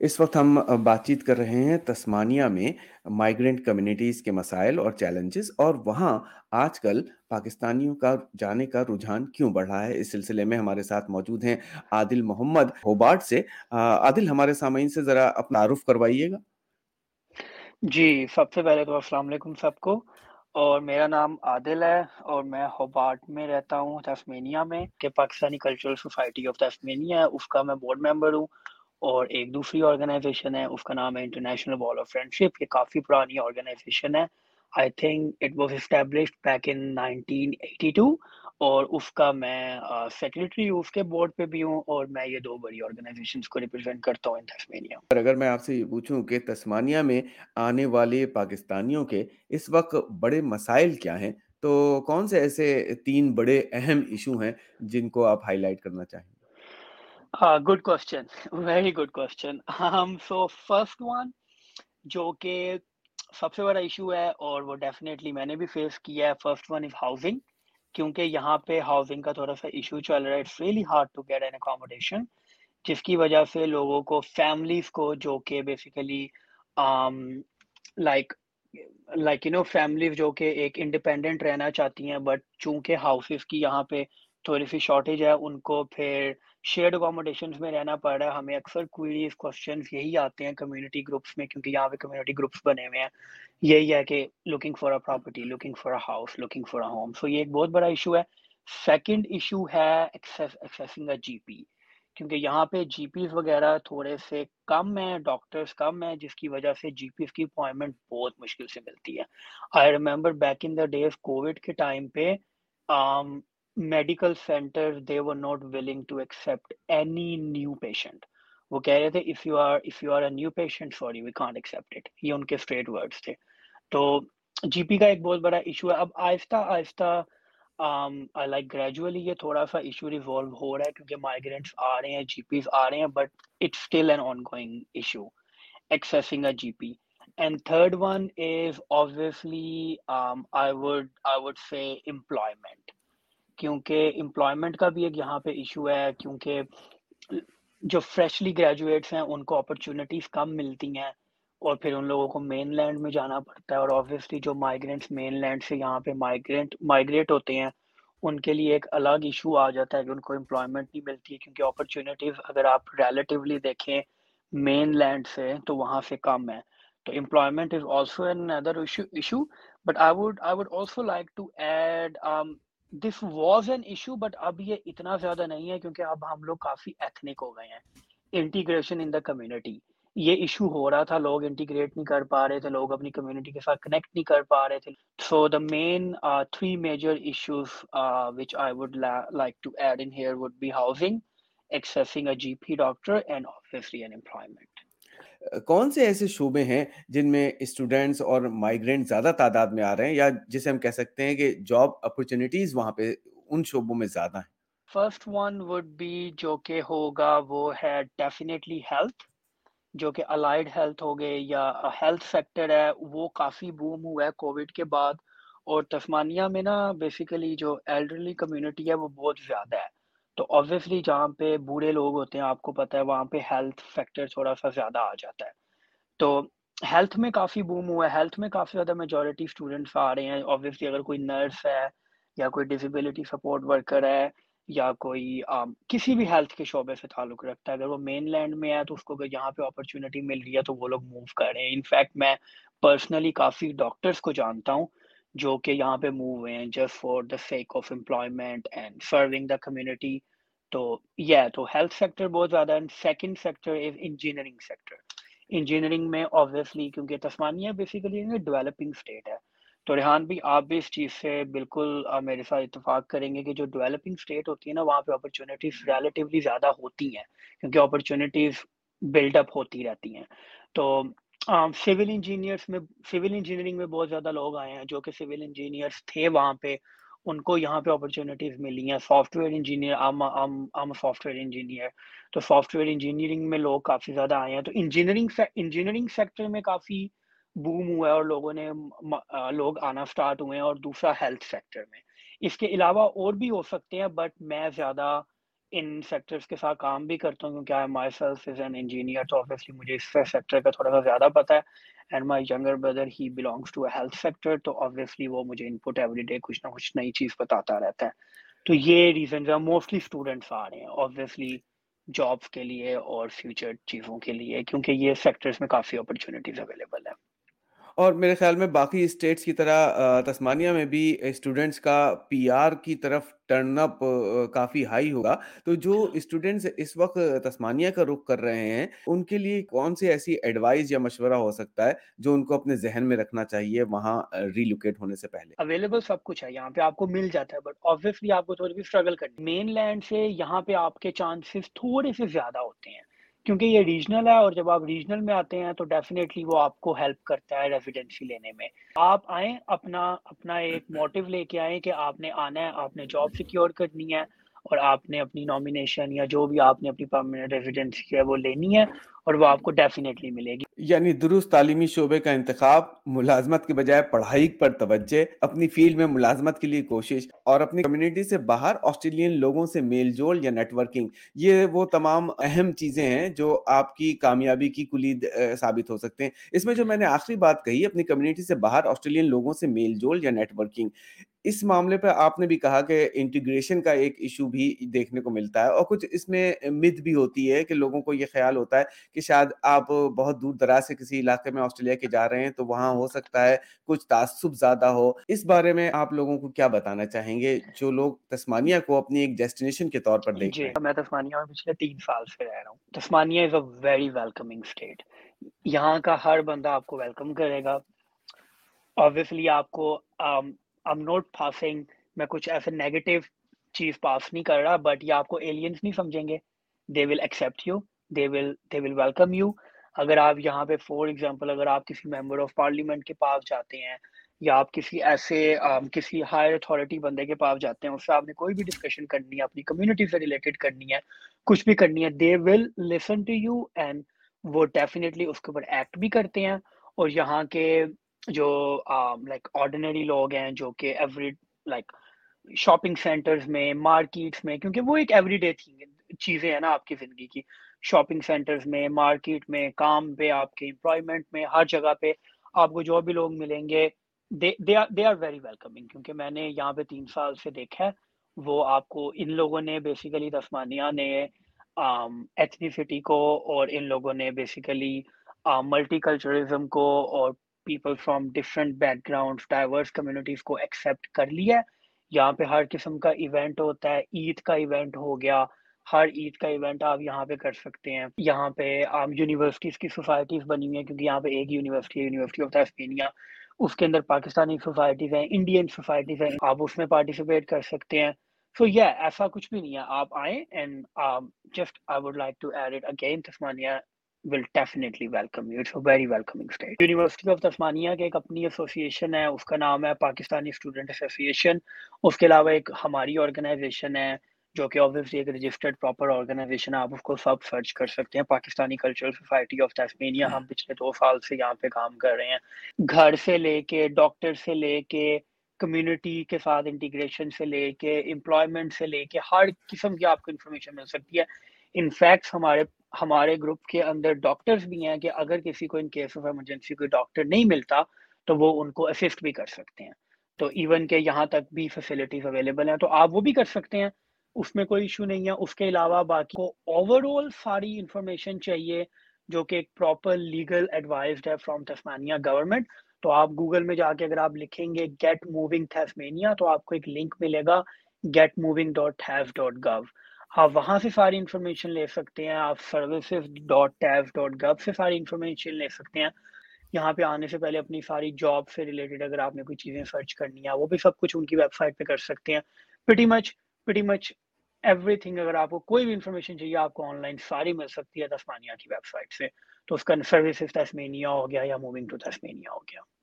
اس وقت ہم بات چیت کر رہے ہیں تسمانیہ میں مائیگرنٹ کمیونٹیز کے مسائل اور چیلنجز اور وہاں آج کل پاکستانیوں کا جانے کا رجحان کیوں بڑھ رہا ہے؟ اس سلسلے میں ہمارے ساتھ موجود ہیں عادل محمد ہوبارٹ سے۔ عادل، ہمارے سامعین سے ذرا اپنا تعارف کروائیے گا۔ جی سب سے پہلے تو السلام علیکم سب کو۔ اور میرا نام عادل ہے اور میں ہوبارٹ میں رہتا ہوں تسمینیا میں، کہ Pakistani cultural society of Tasmania ہے۔ اس کا میں بورڈ ممبر ہوں۔ اور ایک دوسری آرگنائزیشن ہے، اس کا نام ہے انٹرنیشنل وال آف فرینڈشپ یہ کافی پرانی آرگنائزیشن ہے۔ I think it was established back in 1982 اور اس کا میں سیکرٹری ہوں اس کے بورڈ پہ بھی ہوں اور میں یہ دو بڑی آرگنائزیشنز کو ریپرزینٹ کرتا ہوں ان تسمانیہ اگر میں آپ سے یہ پوچھوں کہ تسمانیہ میں آنے والے پاکستانیوں کے اس وقت بڑے مسائل کیا ہیں، تو کون سے ایسے تین بڑے اہم ایشو ہیں جن کو آپ ہائی لائٹ کرنا چاہیں؟ Good question very good question so first one جو کہ سب سے بڑا ایشو ہے اور وہ ڈیفینیٹلی میں نے بھی فیس کیا ہے فرسٹ ون از ہاؤسنگ کیونکہ یہاں پہ ہاؤسنگ کا تھوڑا سا ایشو چل رہا ہے it's really hard to get an accommodation جس کی وجہ سے لوگوں کو فیملیز کو جو کہ basically like like you know families جو کہ ایک انڈیپینڈنٹ رہنا چاہتی ہیں بٹ چونکہ ہاؤسز کی یہاں پہ تھوڑی سی شارٹیج ہے، ان کو پھر شیئرڈ اکاموڈیشن میں رہنا پڑ رہا ہے۔ ہمیں اکثر کوئریز کوشچنس یہی آتے ہیں کمیونٹی گروپس میں، کیونکہ یہاں پہ کمیونٹی گروپس بنے ہوئے ہیں۔ یہی ہے کہ looking for a property looking for a house looking for a home so یہ ایک بہت بڑا ایشو ہے۔ سیکنڈ ایشو ہے ایکسیسنگ اے جی پی کیونکہ یہاں پہ جی پیز وغیرہ تھوڑے سے کم ہیں ڈاکٹرس کم ہیں، جس کی وجہ سے جی پیز کی اپوائنمنٹ بہت مشکل سے ملتی ہے۔ I remember back in the days covid کے ٹائم پہ medical centre they were not willing to accept any new patient وہ کہہ رہے تھے if you are if you are a new patient sorry we can't accept it یہ ان کے street words تھے. تو جی پی کا ایک بہت بڑا ایشو ہے. اب آہستہ آہستہ um, لائک گریجولی یہ تھوڑا سا ایشو ریزالو ہو رہا ہے کیونکہ مائگرینٹس آ رہے ہیں جی پیز آ رہے ہیں but it's still an ongoing issue accessing a G P and third one is obviously I would I would say employment کیونکہ امپلائمنٹ کا بھی ایک یہاں پہ ایشو ہے، کیونکہ جو فریشلی گریجویٹس ہیں، ان کو اپرچونیٹیز کم ملتی ہیں اور پھر ان لوگوں کو مین لینڈ میں جانا پڑتا ہے اور آبویسلی جو مائگرینٹس مین لینڈ سے یہاں پہ مائگرینٹ مائگریٹ ہوتے ہیں، ان کے لیے ایک الگ ایشو آ جاتا ہے کہ ان کو امپلائمنٹ نہیں ملتی ہے، کیونکہ اپرچونیٹیز اگر آپ ریلیٹیولی دیکھیں مین لینڈ سے تو وہاں سے کم ہے۔ تو employment is also another issue but I would I would also like to add this was an issue but اب یہ اتنا زیادہ نہیں ہے کیونکہ اب ہم لوگ کافی ایتھنک ہو گئے ہیں۔ انٹیگریشن ان دا کمیونٹی یہ ایشو ہو رہا تھا، لوگ انٹیگریٹ نہیں کر پا رہے تھے، لوگ اپنی کمیونٹی کے ساتھ کنیکٹ نہیں کر پا رہے تھے۔ So the main three major issues which I would like to add in here would be housing accessing a G P doctor and obviously an employment کون سے ایسے شعبے ہیں جن میں اسٹوڈینٹس اور مائگرینٹ زیادہ تعداد میں آ رہے ہیں یا جسے ہم کہہ سکتے ہیں کہ جاب اپرچونیٹیز وہاں پہ ان شعبوں میں زیادہ ہیں؟ فرسٹ ون وڈ بی جو کہ ہوگا وہ ہے ڈیفینیٹلی ہیلتھ جو کہ الائڈ ہیلتھ ہو گئے یا ہیلتھ سیکٹر ہے، وہ کافی بوم ہوا ہے کووڈ کے بعد اور تسمانیہ میں نا بیسیکلی جو ایلڈرلی کمیونٹی ہے وہ بہت زیادہ ہے۔ تو آبویسلی جہاں پہ بوڑھے لوگ ہوتے ہیں، آپ کو پتہ ہے، وہاں پہ ہیلتھ فیکٹر تھوڑا سا زیادہ آ جاتا ہے۔ تو ہیلتھ میں کافی بوم ہوا ہے۔ ہیلتھ میں کافی زیادہ میجورٹی اسٹوڈنٹس آ رہے ہیں۔ آبویسلی اگر کوئی نرس ہے یا کوئی ڈسیبلٹی سپورٹ ورکر ہے یا کوئی کسی بھی ہیلتھ کے شعبے سے تعلق رکھتا ہے۔ اگر وہ مین لینڈ میں ہے تو اس کو اگر یہاں پہ اپرچونیٹی مل رہی ہے تو وہ لوگ موو کر رہے ہیں۔ انفیکٹ میں پرسنلی کافی ڈاکٹرس کو جانتا ہوں۔ جو کہ یہاں پہ موو ہوئے ہیں just for the sake of employment and serving the community تو یہ تو ہیلتھ سیکٹر بہت زیادہ ہے. Second sector is engineering sector engineering میں آبویسلی کیونکہ تسمانیہ بیسیکلی ڈیولپنگ اسٹیٹ ہے. تو ریحان بھی آپ بھی اس چیز سے بالکل میرے ساتھ اتفاق کریں گے کہ جو ڈیولپنگ اسٹیٹ ہوتی ہے نا، وہاں پہ اپرچونیٹیز ریلیٹیولی زیادہ ہوتی ہیں. کیونکہ اپرچونیٹیز بلڈ اپ ہوتی رہتی ہیں. تو سول انجینئرس میں سول انجینئرنگ میں بہت زیادہ لوگ آئے ہیں جو کہ سول انجینئرس تھے وہاں پہ۔ ان کو یہاں پہ اپرچونیٹیز ملی ہیں۔ Software engineer software engineer تو سافٹ ویئر انجینئرنگ میں لوگ کافی زیادہ آئے ہیں۔ تو انجینئرنگ انجینئرنگ سیکٹر میں کافی بوم ہوا ہے اور لوگوں نے لوگ آنا سٹارٹ ہوئے ہیں اور دوسرا ہیلتھ سیکٹر میں۔ اس کے علاوہ اور بھی ہو سکتے ہیں بٹ میں زیادہ ان سیکٹرز کے ساتھ کام بھی کرتا ہوں، کیونکہ I myself is an engineer تو آبویسلی مجھے اس سیکٹر کا تھوڑا سا زیادہ پتہ ہے۔ And my younger brother he belongs to a health sector تو آبویسلی وہ مجھے ان پٹ ایوری ڈے کچھ نہ کچھ نئی چیز بتاتا رہتا ہے۔ تو یہ ریزنز ہیں موسٹلی اسٹوڈنٹس آ رہے ہیں آبویسلی جابس کے لیے اور فیوچر چیزوں کے لیے، کیونکہ یہ سیکٹرز میں کافی اپرچونیٹیز اویلیبل ہیں۔ اور میرے خیال میں باقی اسٹیٹس کی طرح تسمانیہ میں بھی اسٹوڈنٹس کا پی آر کی طرف ٹرن اپ کافی ہائی ہوگا۔ تو جو اسٹوڈنٹس اس وقت تسمانیہ کا رخ کر رہے ہیں، ان کے لیے کون سی ایسی ایڈوائز یا مشورہ ہو سکتا ہے جو ان کو اپنے ذہن میں رکھنا چاہیے وہاں ریلوکیٹ ہونے سے پہلے؟ اویلیبل سب کچھ ہے، یہاں پہ آپ کو مل جاتا ہے بٹ آبویسلی آپ کو تھوڑی بھی اسٹرگل کرنی۔ مین لینڈ سے یہاں پہ آپ کے چانسز تھوڑے سے زیادہ ہوتے ہیں۔ کیونکہ یہ ریجنل ہے اور جب آپ ریجنل میں آتے ہیں تو ڈیفینیٹلی وہ آپ کو ہیلپ کرتا ہے ریزیڈینسی لینے میں۔ آپ آئیں اپنا اپنا ایک موٹیو لے کے آئیں کہ آپ نے آنا ہے، آپ نے جاب سیکیور کرنی ہے۔ اور آپ نے اپنی نامینیشن یا جو بھی آپ نے اپنی پرماننٹ ریزیڈنسی ہے وہ لینی ہے اور وہ آپ کو ڈیفینیٹلی ملے گی۔ یعنی درست تعلیمی شعبے کا انتخاب ملازمت کے بجائے پڑھائی پر توجہ، اپنی فیلڈ میں ملازمت کے لیے کوشش اور اپنی کمیونٹی سے باہر آسٹریلین لوگوں سے میل جول یا نیٹ ورکنگ یہ وہ تمام اہم چیزیں ہیں جو آپ کی کامیابی کی کلید ثابت ہو سکتے ہیں۔ اس میں جو میں نے آخری بات کہی، اپنی کمیونٹی سے باہر آسٹریلین لوگوں سے میل جول یا نیٹ ورکنگ اس معاملے پہ آپ نے بھی کہا کہ انٹیگریشن کا ایک ایشو بھی دیکھنے کو ملتا ہے اور کچھ اس میں مد بھی ہوتی ہے کہ لوگوں کو یہ خیال ہوتا ہے کہ شاید آپ بہت دور دراز سے کسی علاقے میں آسٹریلیا کے جا رہے ہیں تو وہاں ہو سکتا ہے کچھ تعصب زیادہ ہو۔ اس بارے میں آپ لوگوں کو کیا بتانا چاہیں گے؟ جو لوگ تسمانیہ کو اپنی ایک ڈیسٹینیشن کے طور پر دیکھ جی رہے ہیں۔ میں تسمانیہ میں پچھلے تین سال سے رہ رہا ہوں۔ Tasmania is a very welcoming state یہاں کا ہر بندہ آپ کو ویلکم کرے گا۔ آبویسلی آپ کو ایم نوٹ پاسنگ میں کچھ ایسے نیگیٹو چیز پاس نہیں کر رہا بٹ یہ آپ کو ایلینس نہیں سمجھیں گے. They will accept you they will they will welcome you اگر آپ یہاں پہ فور ایگزامپل اگر آپ کسی ممبر آف پارلیمنٹ کے پاس جاتے ہیں یا آپ کسی ایسے کسی ہائر اتھارٹی بندے کے پاس جاتے ہیں، اس سے آپ نے کوئی بھی ڈسکشن کرنی ہے، اپنی کمیونٹی سے ریلیٹڈ کرنی ہے، کچھ بھی کرنی ہے they will listen to you and وہ ڈیفینیٹلی اس کے اوپر ایکٹ بھی کرتے ہیں اور یہاں کے جو um, لائک آرڈینری لوگ ہیں جو کہ ایوری لائک شاپنگ سینٹرز میں مارکیٹس میں، کیونکہ وہ ایک ایوری ڈے چیزیں ہیں نا آپ کی زندگی کی۔ شاپنگ سینٹرز میں مارکیٹ میں، کام پہ، آپ کے امپلائمنٹ میں، ہر جگہ پہ آپ کو جو بھی لوگ ملیں گے دے آر ویری ویلکمنگ کیونکہ میں نے یہاں پہ تین سال سے دیکھا ہے، وہ آپ کو ان لوگوں نے بیسیکلی تسمانیہ نے um, ایتھنیسٹی کو اور ان لوگوں نے بیسیکلی ملٹی کلچرزم کو اور people from different background diverse communities کو ایکسیپٹ کر لیا ہے یہاں پہ ہر قسم کا ایونٹ ہوتا ہے عید کا ایونٹ ہو گیا ہر عید کا ایونٹ آپ یہاں پہ کر سکتے ہیں یہاں پہ یونیورسٹیز کی سوسائٹیز بنی ہوئی ہیں کیونکہ یہاں پہ ایک یونیورسٹی ہے یونیورسٹی آف تاسمینیا اس کے اندر پاکستانی سوسائٹیز ہیں انڈین سوسائٹیز ہیں آپ اس میں پارٹیسپیٹ کر سکتے ہیں سو یا ایسا کچھ بھی نہیں ہے آپ آئیں and just I would like to add it again Tasmania will definitely welcome you it's a very welcoming state University of Tasmania کی ایک اپنی ایسوسیشن ہے اس کا نام ہے پاکستانی اسٹوڈنٹ ایسوسیشن اس کے علاوہ ایک ہماری آرگنائزیشن ہے جو کہ آبویسلی ایک رجسٹرڈ پراپر آرگنائزیشن ہے آپ اس کو سب سرچ کر سکتے ہیں Pakistani cultural society of Tasmania ہم پچھلے دو سال سے یہاں پہ کام کر رہے ہیں گھر سے لے کے ڈاکٹر سے لے کے کمیونٹی کے ساتھ انٹیگریشن سے لے کے امپلائمنٹ سے لے کے ہر قسم کی آپ کو انفارمیشن مل سکتی ہے انفیکٹ ہمارے ہمارے گروپ کے اندر ڈاکٹرز بھی ہیں کہ اگر کسی کو ان کیس آف ایمرجنسی کوئی ڈاکٹر نہیں ملتا تو وہ ان کو اسسٹ بھی کر سکتے ہیں۔ تو ایون کہ یہاں تک بھی فیسلٹیز اویلیبل ہیں تو آپ وہ بھی کر سکتے ہیں۔ اس میں کوئی ایشو نہیں ہے۔ اس کے علاوہ باقی کو اوور آل ساری انفارمیشن چاہیے جو کہ ایک پراپر لیگل ایڈوائزڈ ہے فرام تسمانیہ گورنمنٹ تو آپ گوگل میں جا کے اگر آپ لکھیں گے گیٹ موونگ تھسمینیا تو آپ کو ایک لنک ملے گا۔ Get moving dot dot gov آپ وہاں سے ساری انفارمیشن لے سکتے ہیں، آپ سروسز ڈاٹ ٹیف ڈاٹ گو سے ساری انفارمیشن لے سکتے ہیں۔ یہاں پہ آنے سے پہلے اپنی ساری جاب سے ریلیٹڈ اگر آپ نے کوئی چیزیں سرچ کرنی ہے وہ بھی سب کچھ ان کی ویب سائٹ پہ کر سکتے ہیں۔ پٹی مچ پٹی مچ ایوری تھنگ اگر آپ کو کوئی بھی انفارمیشن چاہیے، آپ کو آن لائن ساری مل سکتی ہے تسمانیہ کی ویب سائٹ سے۔ تو اس کا سروسز تسمینیا ہو گیا یا موونگ ٹو تسمینیا ہو گیا۔